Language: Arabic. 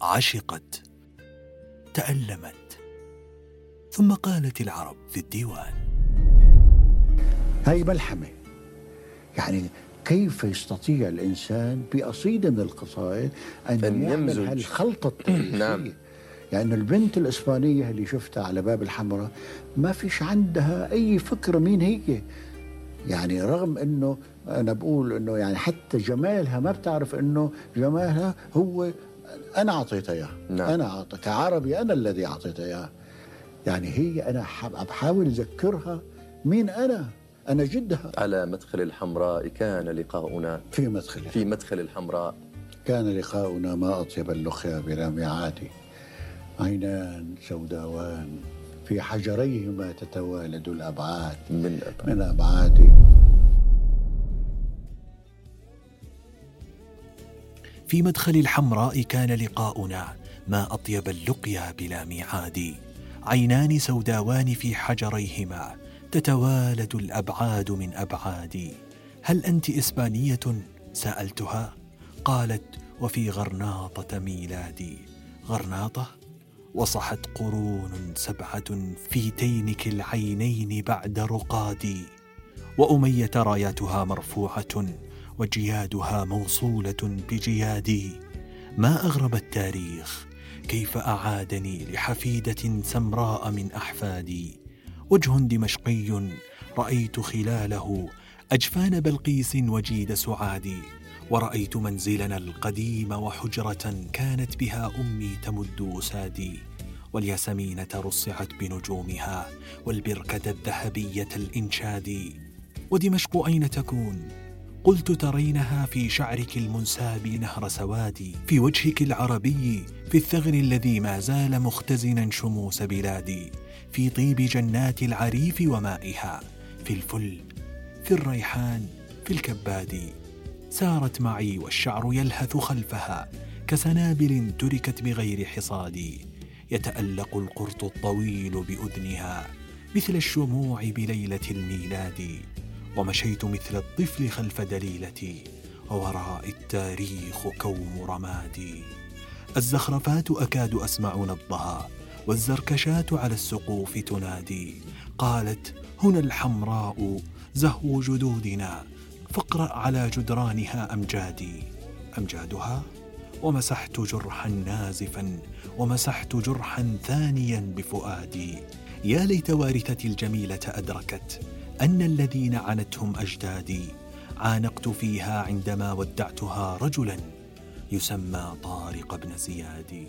عشقت تألمت. ثم قالت العرب في الديوان. هاي ملحمة. يعني كيف يستطيع الإنسان بقصيدة من القصائد أن يعمل هالخلطة التاريخية؟ نعم. يعني البنت الإسبانية اللي شفتها على باب الحمراء ما فيش عندها أي فكرة مين هي. يعني رغم أنه أنا بقول أنه يعني حتى جمالها ما بتعرف أنه جمالها هو أنا أعطيتها إياه. نعم. أنا أعطيتها كعربي أنا الذي أعطيتها إياه. يعني هي أنا بحاول أذكرها مين أنا؟ أنا جدها. على مدخل الحمراء كان لقاؤنا. في مدخل في مدخل الحمراء. كان لقاؤنا ما أطيب اللقيا بلا ميعاد عينان سوداوان في حجريهما تتوالد الأبعاد. من أبعاد, من أبعاد في مدخل الحمراء كان لقاؤنا ما أطيب اللقيا بلا ميعاد. عينان سوداوان في حجريهما تتوالد الأبعاد من أبعادي هل أنت إسبانية؟ سألتها. قالت وفي غرناطة ميلادي. غرناطة؟ وصحت قرون سبعة في تينك العينين بعد رقادي. وأمية راياتها مرفوعة وجيادها موصولة بجيادي. ما أغرب التاريخ كيف أعادني لحفيدة سمراء من أحفادي. وجه دمشقي رأيت خلاله أجفان بلقيس وجيد سعادي. ورأيت منزلنا القديم وحجرة كانت بها أمي تمد وسادي. والياسمينة رصعت بنجومها والبركة الذهبية الإنشاد ودمشق أين تكون؟ قلت ترينها في شعرك المنساب نهر سوادي في وجهك العربي في الثغر الذي ما زال مختزنا شموس بلادي في طيب جنات العريف ومائها في الفل في الريحان في الكباد. سارت معي والشعر يلهث خلفها كسنابل تركت بغير حصاد. يتألق القرط الطويل بأذنها مثل الشموع بليلة الميلاد. ومشيت مثل الطفل خلف دليلتي ووراء التاريخ كوم رمادي. الزخرفات أكاد أسمع نبضها والزركشات على السقوف تنادي. قالت هنا الحمراء زهو جدودنا فاقرأ على جدرانها أمجادي أمجادها ومسحت جرحا نازفا ومسحت جرحا ثانيا بفؤادي. يا ليت وارثتي الجميلة أدركت أن الذين عنتهم أجدادي عانقت فيها عندما ودعتها رجلا يسمى طارق بن زياد.